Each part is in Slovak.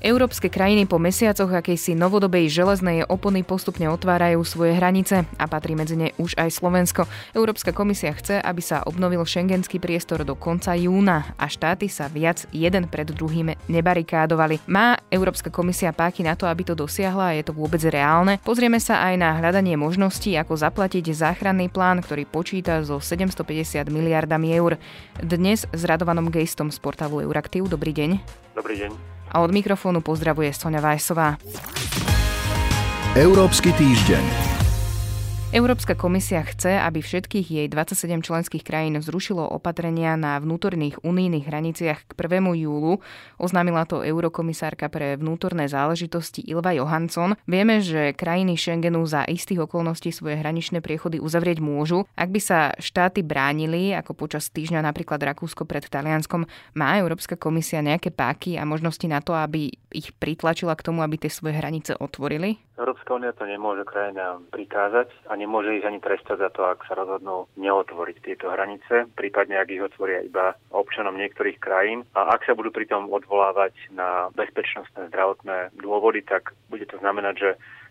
Európske krajiny po mesiacoch akejsi novodobej železnej opony postupne otvárajú svoje hranice a patrí medzi ne už aj Slovensko. Európska komisia chce, aby sa obnovil šengenský priestor do konca júna a štáty sa viac jeden pred druhým nebarikádovali. Má Európska komisia páky na to, aby to dosiahla a je to vôbec reálne? Pozrieme sa aj na hľadanie možností, ako zaplatiť záchranný plán, ktorý počíta so 750 miliardami eur. Dnes s Radovanom Gejstom z portálu Euraktiv. Dobrý deň. Dobrý deň a od mikrofónu pozdravuje Sonja Vajsová. Európsky týždeň. Európska komisia chce, aby všetkých jej 27 členských krajín zrušilo opatrenia na vnútorných unijných hraniciach k 1. júlu. Oznámila to eurokomisárka pre vnútorné záležitosti Ilva Johansson. Vieme, že krajiny Schengenu za istých okolností svoje hraničné priechody uzavrieť môžu. Ak by sa štáty bránili, ako počas týždňa napríklad Rakúsko pred Talianskom, má Európska komisia nejaké páky a možnosti na to, aby ich pritlačila k tomu, aby tie svoje hranice otvorili? Európska únia to nemôže krajinám prikázať a nemôže ich ani trestať za to, ak sa rozhodnú neotvoriť tieto hranice, prípadne ak ich otvoria iba občanom niektorých krajín. A ak sa budú pritom odvolávať na bezpečnostné zdravotné dôvody, tak bude to znamenať, že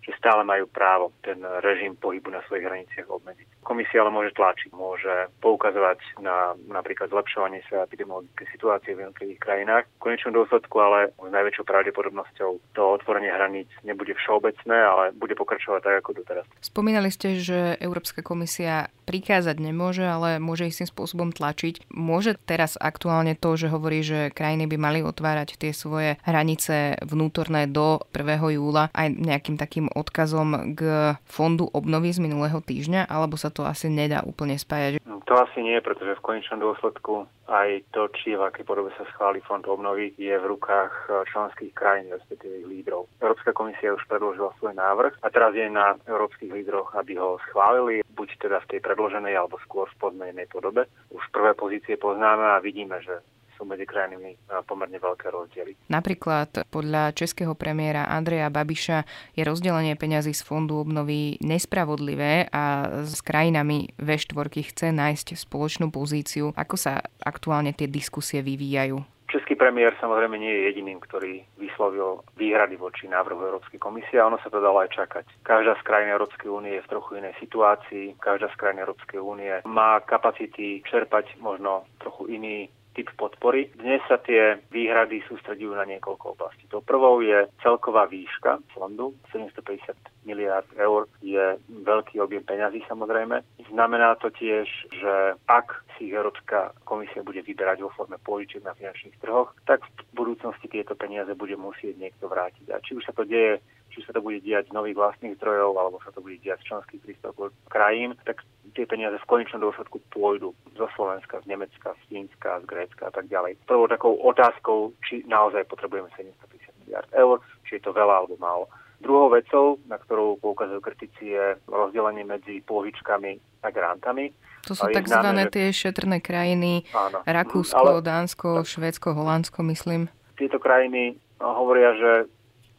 že stále majú právo ten režim pohybu na svojich hraniciach obmedziť. Komisia ale môže tlačiť, môže poukazovať na napríklad zlepšovanie sa epidemiologickej situácie v jednotlivých krajinách. V konečnom dôsledku ale s najväčšou pravdepodobnosťou to otvorenie hraníc nebude všeobecné, ale bude pokračovať tak ako doteraz. Spomínali ste, že Európska komisia prikázať nemôže, ale môže istým spôsobom tlačiť. Môže teraz aktuálne to, že hovorí, že krajiny by mali otvárať tie svoje hranice vnútorné do 1. júla aj nejakým takým odkazom k fondu obnovy z minulého týždňa, alebo sa to asi nedá úplne spájať? To asi nie, pretože v konečnom dôsledku aj to, či v akej podobe sa schváli fond obnovy, je v rukách e, členských krajín, respektíve ich lídrov. Európska komisia už predložila svoj návrh a teraz je na európskych lídroch, aby ho schválili, buď teda v tej predloženej alebo skôr v pozmenenej podobe. Už prvé pozície poznáme a vidíme, že sú medzi krajinami pomerne veľké rozdiely. Napríklad podľa českého premiéra Andreja Babiša je rozdelenie peňazí z fondu obnovy nespravodlivé a s krajinami V4 chce nájsť spoločnú pozíciu. Ako sa aktuálne tie diskusie vyvíjajú? Český premiér samozrejme nie je jediným, ktorý vyslovil výhrady voči návrhu Európskej komisie a ono sa to dalo aj čakať. Každá z krajín Európskej únie je v trochu inej situácii, každá z krajín Európskej únie má kapacity čerpať možno trochu iný typ podpory. Dnes sa tie výhrady sústredujú na niekoľko oblastí. To prvou je celková výška fondu, 750 miliard eur je veľký objem peňazí samozrejme. Znamená to tiež, že ak si Európska komisia bude vyberať vo forme požičiek na finančných trhoch, tak v budúcnosti tieto peniaze bude musieť niekto vrátiť. A či už sa to deje či sa to bude diať z nových vlastných zdrojov, alebo sa to bude diať z členských príspevkov krajín, tak tie peniaze v konečnom dôsledku pôjdu zo Slovenska, z Nemecka, z Fínska, z Grécka a tak ďalej. Prvou takou otázkou, či naozaj potrebujeme 750 miliard eur, či je to veľa alebo málo. Druhou vecou, na ktorú poukazujú kritici, je rozdelenie medzi pôžičkami a grantami. To sú tzv. Že... tie šetrné krajiny, áno. Rakúsko, Ale... Dánsko, Švédsko, Holandsko, myslím. Tieto krajiny hovoria, že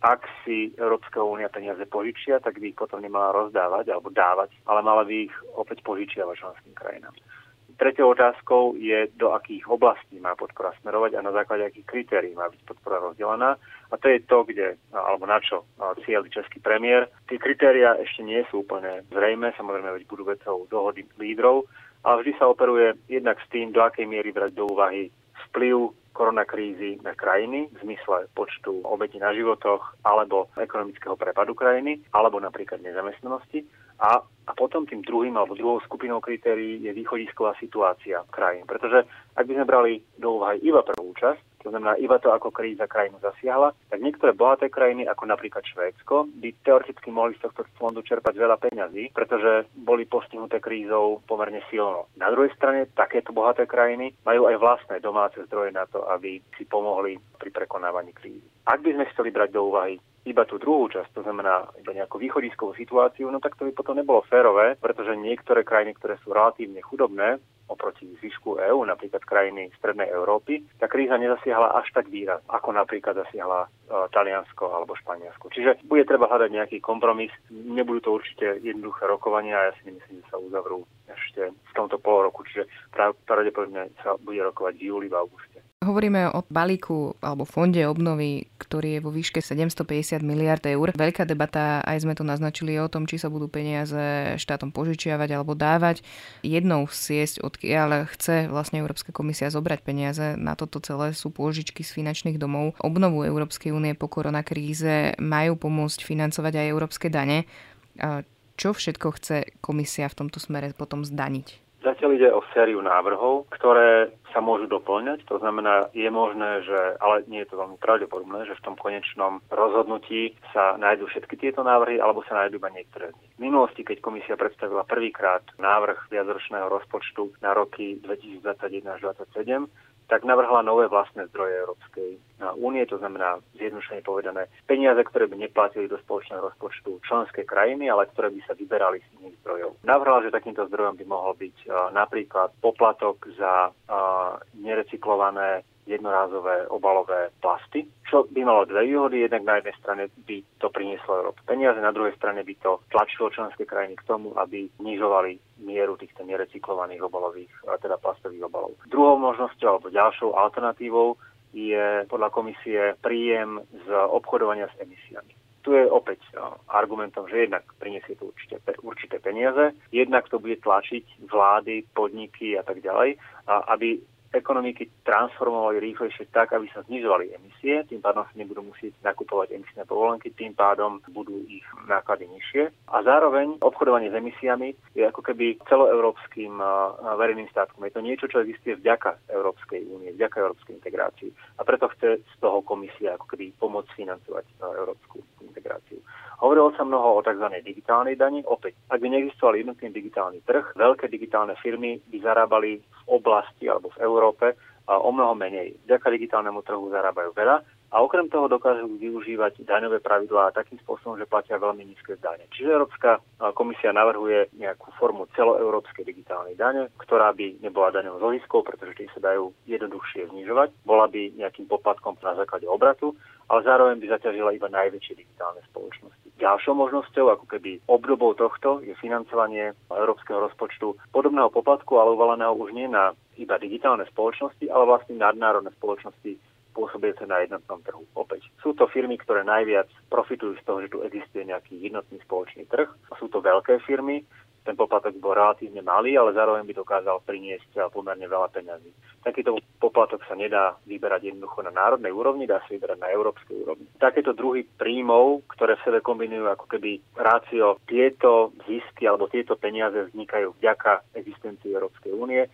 ak si Európska únia peniaze požičia, tak by ich potom nemala rozdávať alebo dávať, ale mala by ich opäť požičiavať členským krajinám. Tretou otázkou je, do akých oblastí má podpora smerovať a na základe akých kritérií má byť podpora rozdelená. A to je to, kde, alebo na čo cieľ český premiér. Tie kritéria ešte nie sú úplne zrejme, samozrejme veď budú vecou dohody lídrov, ale vždy sa operuje jednak s tým, do akej miery brať do úvahy vplyv koronakrízy na krajiny v zmysle počtu obetí na životoch alebo ekonomického prepadu krajiny alebo napríklad nezamestnanosti. A, a potom tým druhým alebo druhou skupinou kritérií je východisková situácia krajín. Pretože ak by sme brali do úvahy iba prvú časť, to znamená iba to, ako kríza krajinu zasiahla, tak niektoré bohaté krajiny, ako napríklad Švédsko, by teoreticky mohli z tohto fondu čerpať veľa peňazí, pretože boli postihnuté krízou pomerne silno. Na druhej strane, takéto bohaté krajiny majú aj vlastné domáce zdroje na to, aby si pomohli pri prekonávaní krízy. Ak by sme chceli brať do úvahy iba tú druhú časť, to znamená iba nejakú východiskovú situáciu, no tak to by potom nebolo férové, pretože niektoré krajiny, ktoré sú relatívne chudobné, oproti zvyšku EÚ, napríklad krajiny Strednej Európy, tá kríza nezasiahla až tak výraz, ako napríklad zasiahla uh, Taliansko alebo Španielsko. Čiže bude treba hľadať nejaký kompromis. Nebudú to určite jednoduché rokovania a ja si nemyslím, že sa uzavrú ešte v tomto pol roku, čiže pravdepodobne sa bude rokovať v júli, v auguste. Hovoríme o balíku alebo fonde obnovy, ktorý je vo výške 750 miliard eur. Veľká debata, aj sme to naznačili o tom, či sa budú peniaze štátom požičiavať alebo dávať. Jednou siesť, odkiaľ chce vlastne Európska komisia zobrať peniaze na toto celé sú pôžičky z finančných domov. Obnovu Európskej únie po koronakríze majú pomôcť financovať aj európske dane. Čo všetko chce komisia v tomto smere potom zdaniť? Zatiaľ ide o sériu návrhov, ktoré sa môžu doplňať. To znamená, je možné, že, ale nie je to veľmi pravdepodobné, že v tom konečnom rozhodnutí sa nájdú všetky tieto návrhy alebo sa nájdú iba niektoré z nich. V minulosti, keď komisia predstavila prvýkrát návrh viacročného rozpočtu na roky 2021 až 2027, tak navrhla nové vlastné zdroje Európskej únie, to znamená zjednodušene povedané peniaze, ktoré by neplatili do spoločného rozpočtu členské krajiny, ale ktoré by sa vyberali z iných zdrojov. Navrhla, že takýmto zdrojom by mohol byť napríklad poplatok za nerecyklované jednorázové obalové plasty, čo by malo dve výhody. Jednak na jednej strane by to prinieslo Európe peniaze, na druhej strane by to tlačilo členské krajiny k tomu, aby znižovali mieru týchto nerecyklovaných obalových, teda plastových obalov. Druhou možnosťou alebo ďalšou alternatívou je podľa komisie príjem z obchodovania s emisiami. Tu je opäť argumentom, že jednak priniesie to určite, určité peniaze, jednak to bude tlačiť vlády, podniky a tak ďalej, aby ekonomiky transformovali rýchlejšie tak, aby sa znižovali emisie, tým pádom sa nebudú musieť nakupovať emisné povolenky, tým pádom budú ich náklady nižšie. A zároveň obchodovanie s emisiami je ako keby celoeurópskym verejným státkom. Je to niečo, čo existuje vďaka Európskej únie, vďaka Európskej integrácii. A preto chce z toho komisia ako keby pomôcť financovať európsku integráciu. Hovorilo sa mnoho o tzv. digitálnej dani. Opäť, ak by neexistoval jednotný digitálny trh, veľké digitálne firmy by zarábali v oblasti alebo v Európe o mnoho menej. Vďaka digitálnemu trhu zarábajú veľa a okrem toho dokážu využívať daňové pravidlá takým spôsobom, že platia veľmi nízke dane. Čiže Európska komisia navrhuje nejakú formu celoeurópskej digitálnej dane, ktorá by nebola daňou zložiskou, pretože tie sa dajú jednoduchšie znižovať. Bola by nejakým poplatkom na základe obratu, ale zároveň by zaťažila iba najväčšie digitálne spoločnosti. Ďalšou možnosťou, ako keby obdobou tohto, je financovanie európskeho rozpočtu podobného poplatku, ale uvaleného už nie na iba digitálne spoločnosti, ale vlastne nadnárodné spoločnosti pôsobiace na jednotnom trhu. Opäť sú to firmy, ktoré najviac profitujú z toho, že tu existuje nejaký jednotný spoločný trh. Sú to veľké firmy, ten poplatok bol relatívne malý, ale zároveň by dokázal priniesť pomerne veľa peňazí. Takýto poplatok sa nedá vyberať jednoducho na národnej úrovni, dá sa vyberať na európskej úrovni. Takéto druhy príjmov, ktoré v sebe kombinujú ako keby rácio, tieto zisky alebo tieto peniaze vznikajú vďaka existencii Európskej únie,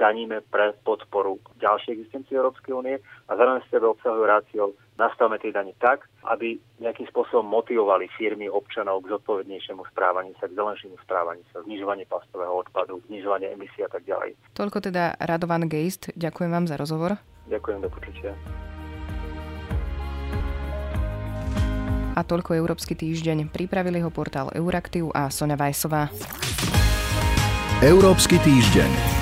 zdaníme pre podporu ďalšej existencie Európskej únie a zároveň v sebe obsahujú rácio nastavme tie dane tak, aby nejakým spôsobom motivovali firmy občanov k zodpovednejšiemu správaniu sa, k zelenšiemu správaniu sa, znižovanie plastového odpadu, znižovanie emisí a tak ďalej. Toľko teda Radovan Geist. Ďakujem vám za rozhovor. Ďakujem, do počutia. A toľko Európsky týždeň. Pripravili ho portál Euraktiv a Sonja Vajsová. Európsky týždeň.